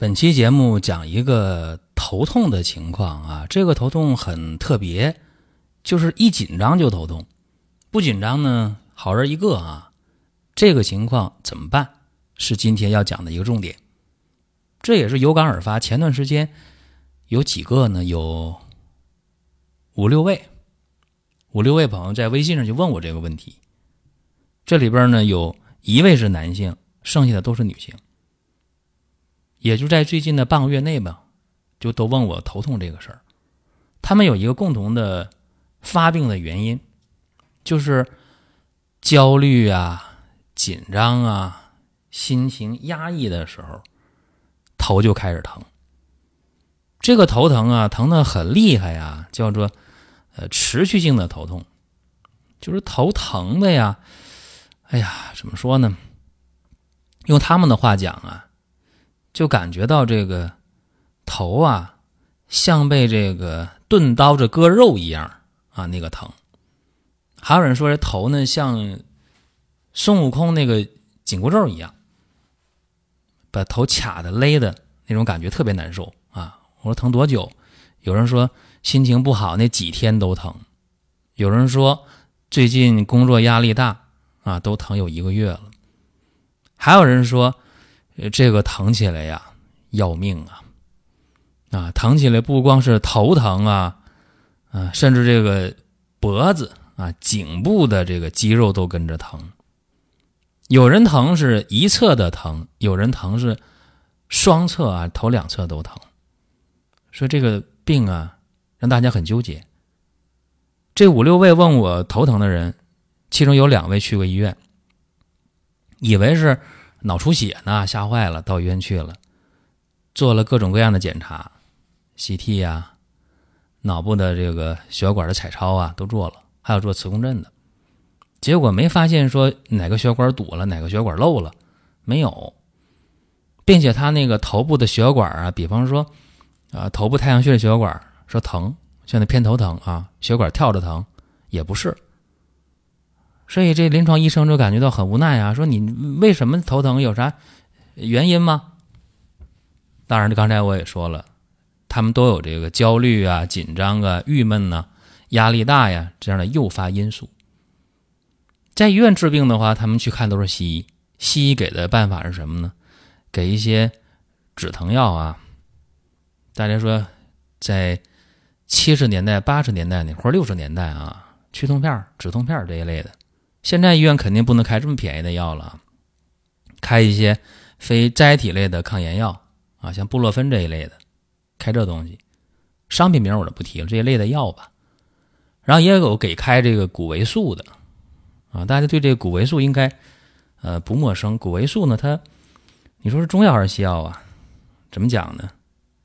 本期节目讲一个头痛的情况啊，这个头痛很特别，就是一紧张就头痛，不紧张呢好人一个啊。这个情况怎么办？是今天要讲的一个重点。这也是有感而发。前段时间有几个呢？有五六位，五六位朋友在微信上就问我这个问题。这里边呢有一位是男性，剩下的都是女性。也就在最近的半个月内吧，就都问我头痛这个事儿。他们有一个共同的发病的原因，就是焦虑啊、紧张啊、心情压抑的时候，头就开始疼。这个头疼啊，疼的很厉害呀，叫做呃持续性的头痛，就是头疼的呀。哎呀，怎么说呢？用他们的话讲啊。就感觉到这个头啊，像被这个钝刀子割肉一样啊，那个疼。还有人说这头呢，像孙悟空那个紧箍咒一样，把头卡的勒的那种感觉特别难受啊。我说疼多久？有人说心情不好那几天都疼，有人说最近工作压力大啊，都疼有一个月了。还有人说。这个疼起来呀，要命啊！啊，疼起来不光是头疼啊，啊，甚至这个脖子啊、颈部的这个肌肉都跟着疼。有人疼是一侧的疼，有人疼是双侧啊，头两侧都疼。说这个病啊，让大家很纠结。这五六位问我头疼的人，其中有两位去过医院，以为是。脑出血呢，吓坏了，到医院去了，做了各种各样的检查，CT 呀，脑部的这个血管的彩超啊都做了，还有做磁共振的，结果没发现说哪个血管堵了，哪个血管漏了，没有，并且他那个头部的血管啊，比方说啊头部太阳穴的血管说疼，像那偏头疼啊，血管跳着疼，也不是。所以这临床医生就感觉到很无奈啊，说你为什么头疼？有啥原因吗？当然，刚才我也说了，他们都有这个焦虑啊、紧张啊、郁闷呐、压力大呀这样的诱发因素。在医院治病的话，他们去看都是西医，西医给的办法是什么呢？给一些止疼药啊。大家说，在七十年代、八十年代那或者六十年代啊，去痛片、止痛片这一类的。现在医院肯定不能开这么便宜的药了，开一些非甾体类的抗炎药啊，像布洛芬这一类的，开这东西。商品名我就不提了，这一类的药吧。然后也有给开这个谷维素的啊，大家对这个谷维素应该呃不陌生。谷维素呢，它你说是中药还是西药啊？怎么讲呢？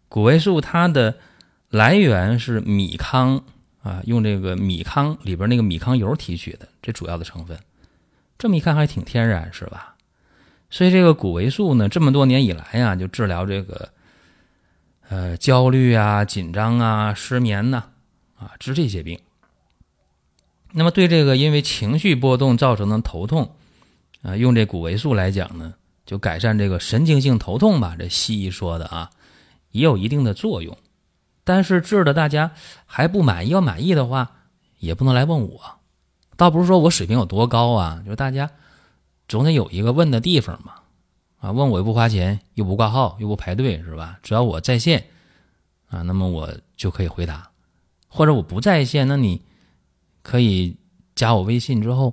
谷维素它的来源是米糠。啊，用这个米糠里边那个米糠油提取的，这主要的成分，这么一看还挺天然，是吧？所以这个谷维素呢，这么多年以来呀，就治疗这个呃焦虑啊、紧张啊、失眠呐，啊治这些病。那么对这个因为情绪波动造成的头痛，啊，用这谷维素来讲呢，就改善这个神经性头痛吧，这西医说的啊，也有一定的作用。但是治的大家还不满意，要满意的话也不能来问我，倒不是说我水平有多高啊，就是大家总得有一个问的地方嘛，啊，问我又不花钱，又不挂号，又不排队，是吧？只要我在线，啊，那么我就可以回答，或者我不在线，那你可以加我微信之后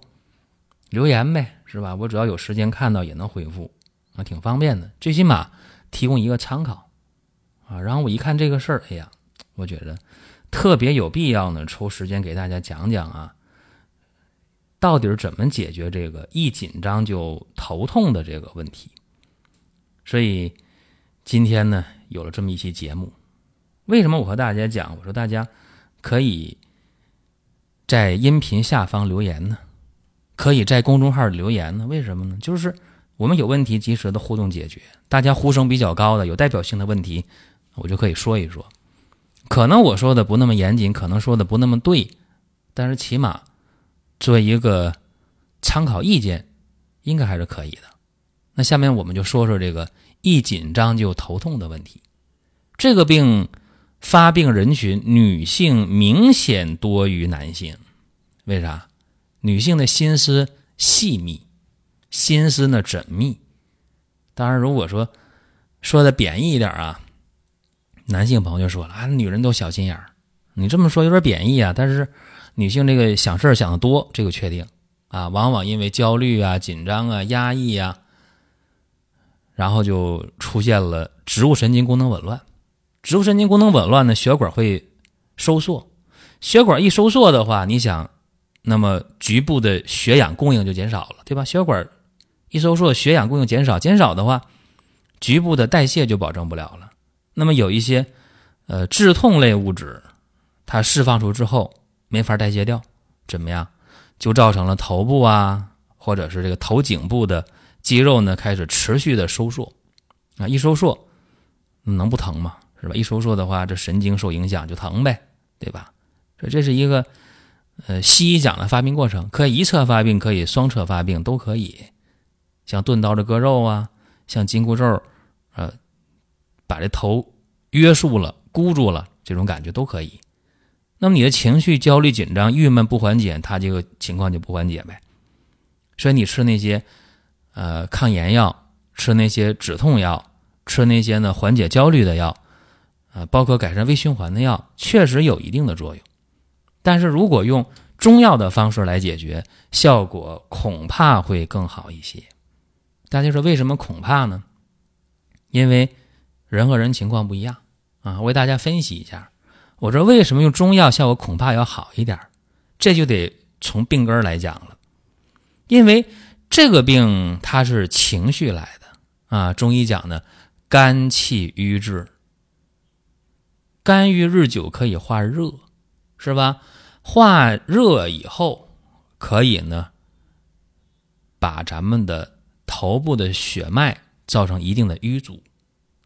留言呗，是吧？我只要有时间看到也能回复，啊，挺方便的，最起码提供一个参考，啊，然后我一看这个事儿，哎呀。我觉得特别有必要呢，抽时间给大家讲讲啊，到底是怎么解决这个一紧张就头痛的这个问题。所以今天呢，有了这么一期节目。为什么我和大家讲？我说大家可以在音频下方留言呢，可以在公众号留言呢？为什么呢？就是我们有问题及时的互动解决。大家呼声比较高的、有代表性的问题，我就可以说一说。可能我说的不那么严谨，可能说的不那么对，但是起码作为一个参考意见，应该还是可以的。那下面我们就说说这个一紧张就头痛的问题。这个病发病人群，女性明显多于男性。为啥？女性的心思细密，心思呢缜密。当然，如果说说的贬义一点啊。男性朋友就说了啊，女人都小心眼儿，你这么说有点贬义啊。但是女性这个想事儿想的多，这个确定啊，往往因为焦虑啊、紧张啊、压抑啊，然后就出现了植物神经功能紊乱。植物神经功能紊乱呢，血管会收缩，血管一收缩的话，你想，那么局部的血氧供应就减少了，对吧？血管一收缩，血氧供应减少，减少的话，局部的代谢就保证不了了。那么有一些，呃，致痛类物质，它释放出之后没法代谢掉，怎么样？就造成了头部啊，或者是这个头颈部的肌肉呢开始持续的收缩，啊，一收缩能不疼吗？是吧？一收缩的话，这神经受影响就疼呗，对吧？所以这是一个，呃，西医讲的发病过程，可以一侧发病，可以双侧发病，都可以。像钝刀的割肉啊，像紧箍咒，把这头约束了、箍住了，这种感觉都可以。那么你的情绪焦虑、紧张、郁闷不缓解，它这个情况就不缓解呗。所以你吃那些呃抗炎药、吃那些止痛药、吃那些呢缓解焦虑的药，啊，包括改善微循环的药，确实有一定的作用。但是如果用中药的方式来解决，效果恐怕会更好一些。大家说为什么恐怕呢？因为。人和人情况不一样啊，为大家分析一下。我说为什么用中药效果恐怕要好一点？这就得从病根来讲了。因为这个病它是情绪来的啊。中医讲呢肝气郁滞，肝郁日久可以化热，是吧？化热以后可以呢，把咱们的头部的血脉造成一定的淤阻。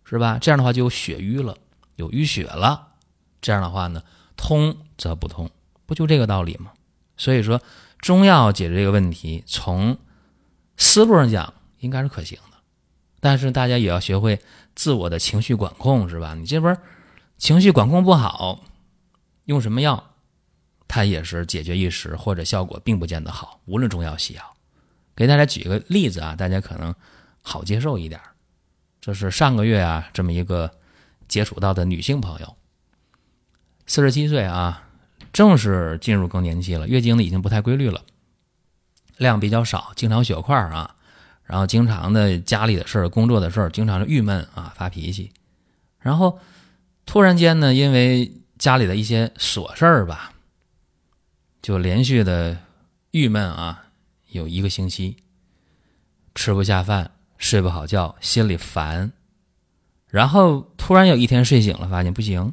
是吧？这样的话就有血瘀了，有淤血了。这样的话呢，通则不通，不就这个道理吗？所以说，中药解决这个问题，从思路上讲应该是可行的。但是大家也要学会自我的情绪管控，是吧？你这边情绪管控不好，用什么药，它也是解决一时，或者效果并不见得好。无论中药西药，给大家举个例子啊，大家可能好接受一点。这是上个月啊，这么一个接触到的女性朋友，四十七岁啊，正是进入更年期了，月经呢已经不太规律了，量比较少，经常血块啊，然后经常的家里的事儿、工作的事儿，经常是郁闷啊，发脾气，然后突然间呢，因为家里的一些琐事儿吧，就连续的郁闷啊，有一个星期，吃不下饭。睡不好觉，心里烦，然后突然有一天睡醒了，发现不行，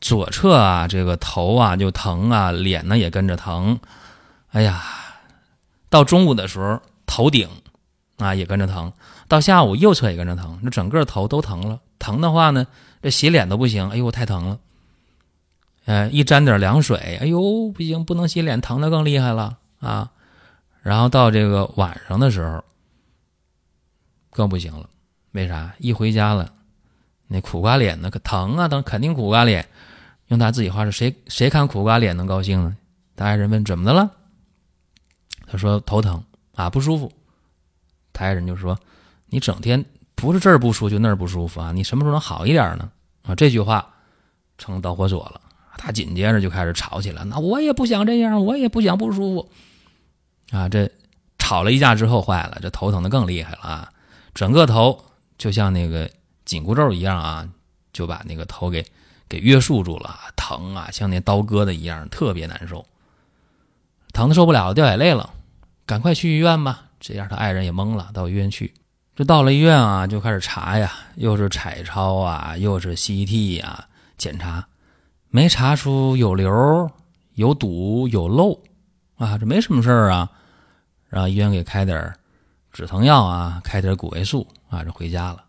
左侧啊这个头啊就疼啊，脸呢也跟着疼，哎呀，到中午的时候头顶啊也跟着疼，到下午右侧也跟着疼，这整个头都疼了。疼的话呢，这洗脸都不行，哎呦太疼了，哎一沾点凉水，哎呦不行，不能洗脸，疼的更厉害了啊。然后到这个晚上的时候。更不行了，为啥？一回家了，那苦瓜脸呢可疼啊！等肯定苦瓜脸。用他自己话说，谁谁看苦瓜脸能高兴呢？他爱人问怎么的了？他说头疼啊，不舒服。他爱人就说：“你整天不是这儿不舒服就那儿不舒服啊？你什么时候能好一点呢？”啊，这句话成导火索了。他紧接着就开始吵起来。那我也不想这样，我也不想不舒服啊！这吵了一架之后坏了，这头疼的更厉害了啊！整个头就像那个紧箍咒一样啊，就把那个头给给约束住了，疼啊，像那刀割的一样，特别难受，疼的受不了，掉眼泪了，赶快去医院吧。这样他爱人也懵了，到医院去，这到了医院啊，就开始查呀，又是彩超啊，又是 CT 呀，检查，没查出有瘤、有堵、有漏啊，这没什么事儿啊。让医院给开点止疼药啊，开点谷维素啊，就回家了。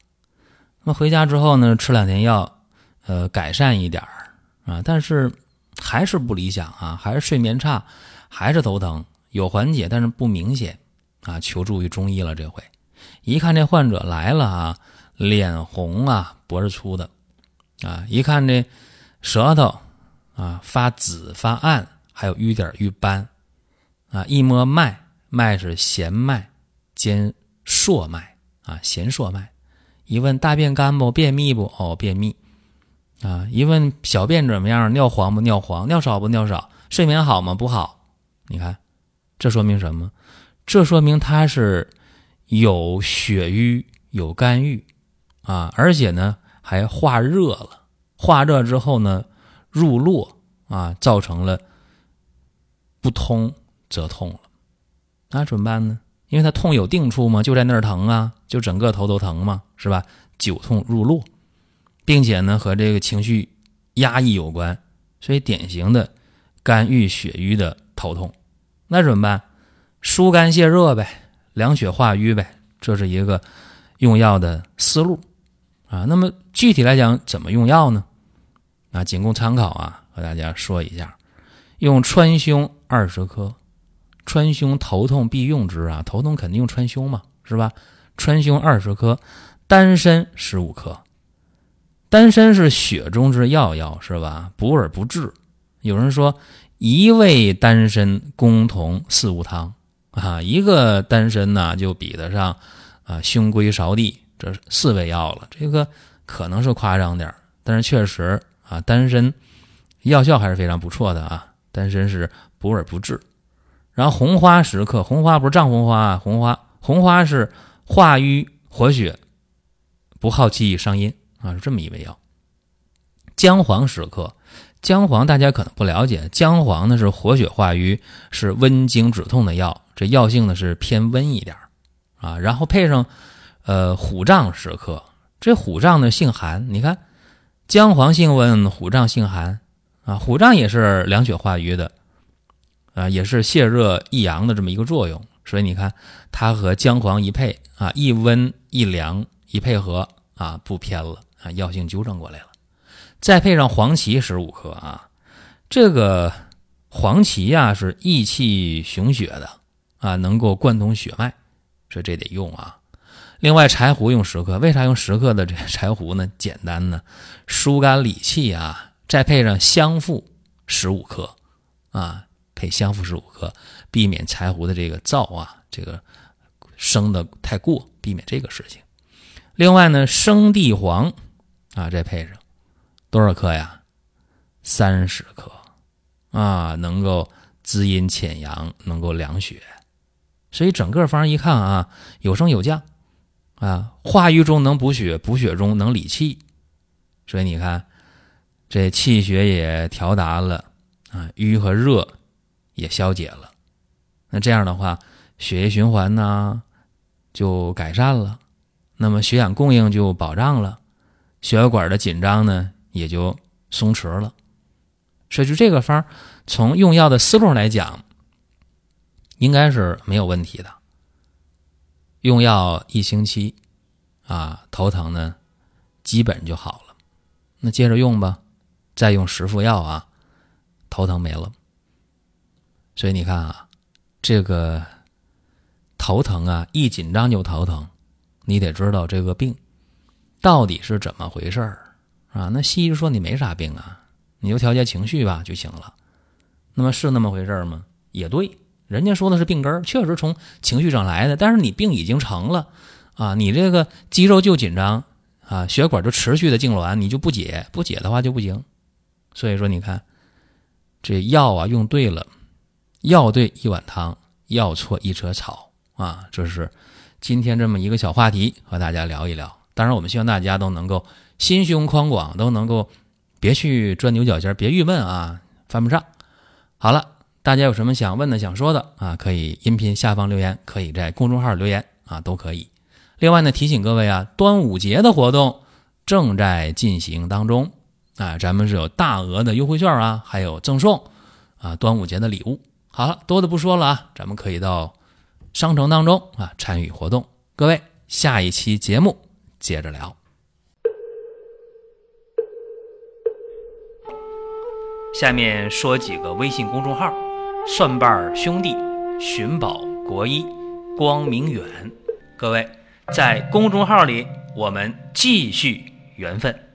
那么回家之后呢，吃两天药，呃，改善一点啊，但是还是不理想啊，还是睡眠差，还是头疼，有缓解，但是不明显啊，求助于中医了。这回一看这患者来了啊，脸红啊，脖子粗的啊，一看这舌头啊发紫发暗，还有瘀点瘀斑啊，一摸脉，脉是弦脉兼硕脉啊，弦硕脉。一问大便干不？便秘不？哦，便秘，啊！一问小便怎么样？尿黄不？尿黄，尿少不？尿少。睡眠好吗？不好。你看，这说明什么？这说明他是有血瘀、有肝郁，啊，而且呢还化热了。化热之后呢，入络啊，造成了不通则痛了。那怎么办呢？因为他痛有定处吗？就在那儿疼啊，就整个头都疼嘛，是吧？久痛入络，并且呢和这个情绪压抑有关，所以典型的肝郁血瘀的头痛，那怎么办？疏肝泄热呗，凉血化瘀呗，这是一个用药的思路啊。那么具体来讲怎么用药呢？啊，仅供参考啊，和大家说一下，用川芎二十克。川芎头痛必用之啊，头痛肯定用川芎嘛，是吧？川芎二十克，丹参十五克。丹参是血中之要药，是吧？补而不滞。有人说一味丹参共同四物汤啊，一个丹参呢就比得上啊胸归芍地这四味药了。这个可能是夸张点但是确实啊，丹参药效还是非常不错的啊。丹参是补而不滞。然后红花十克，红花不是藏红花啊，红花红花是化瘀活血，不耗气伤阴啊，是这么一味药。姜黄十克，姜黄大家可能不了解，姜黄呢是活血化瘀，是温经止痛的药，这药性呢是偏温一点啊。然后配上呃虎杖十克，这虎杖呢性寒，你看姜黄性温，虎杖性寒啊，虎杖也是凉血化瘀的。啊，也是泻热益阳的这么一个作用，所以你看它和姜黄一配啊，一温一凉一配合啊，不偏了啊，药性纠正过来了。再配上黄芪十五克啊，这个黄芪呀是益气雄血的啊，能够贯通血脉，所以这得用啊。另外柴胡用十克，为啥用十克的这柴胡呢？简单呢，疏肝理气啊。再配上香附十五克啊。配香附十五克，避免柴胡的这个燥啊，这个生的太过，避免这个事情。另外呢，生地黄啊，再配上多少克呀？三十克啊，能够滋阴潜阳，能够凉血。所以整个方一看啊，有升有降啊，化瘀中能补血，补血中能理气。所以你看，这气血也调达了啊，瘀和热。也消解了，那这样的话，血液循环呢就改善了，那么血氧供应就保障了，血管的紧张呢也就松弛了。所以就这个方，从用药的思路来讲，应该是没有问题的。用药一星期，啊，头疼呢基本就好了。那接着用吧，再用十副药啊，头疼没了。所以你看啊，这个头疼啊，一紧张就头疼，你得知道这个病到底是怎么回事儿啊？那西医说你没啥病啊，你就调节情绪吧就行了。那么是那么回事儿吗？也对，人家说的是病根儿，确实从情绪上来的。但是你病已经成了啊，你这个肌肉就紧张啊，血管就持续的痉挛，你就不解，不解的话就不行。所以说，你看这药啊，用对了。药对一碗汤，药错一车草啊！这是今天这么一个小话题，和大家聊一聊。当然，我们希望大家都能够心胸宽广，都能够别去钻牛角尖，别郁闷啊，犯不上。好了，大家有什么想问的、想说的啊？可以音频下方留言，可以在公众号留言啊，都可以。另外呢，提醒各位啊，端午节的活动正在进行当中啊，咱们是有大额的优惠券啊，还有赠送啊，端午节的礼物。好了，多的不说了啊，咱们可以到商城当中啊参与活动。各位，下一期节目接着聊。下面说几个微信公众号：蒜瓣兄弟、寻宝国医、光明远。各位在公众号里，我们继续缘分。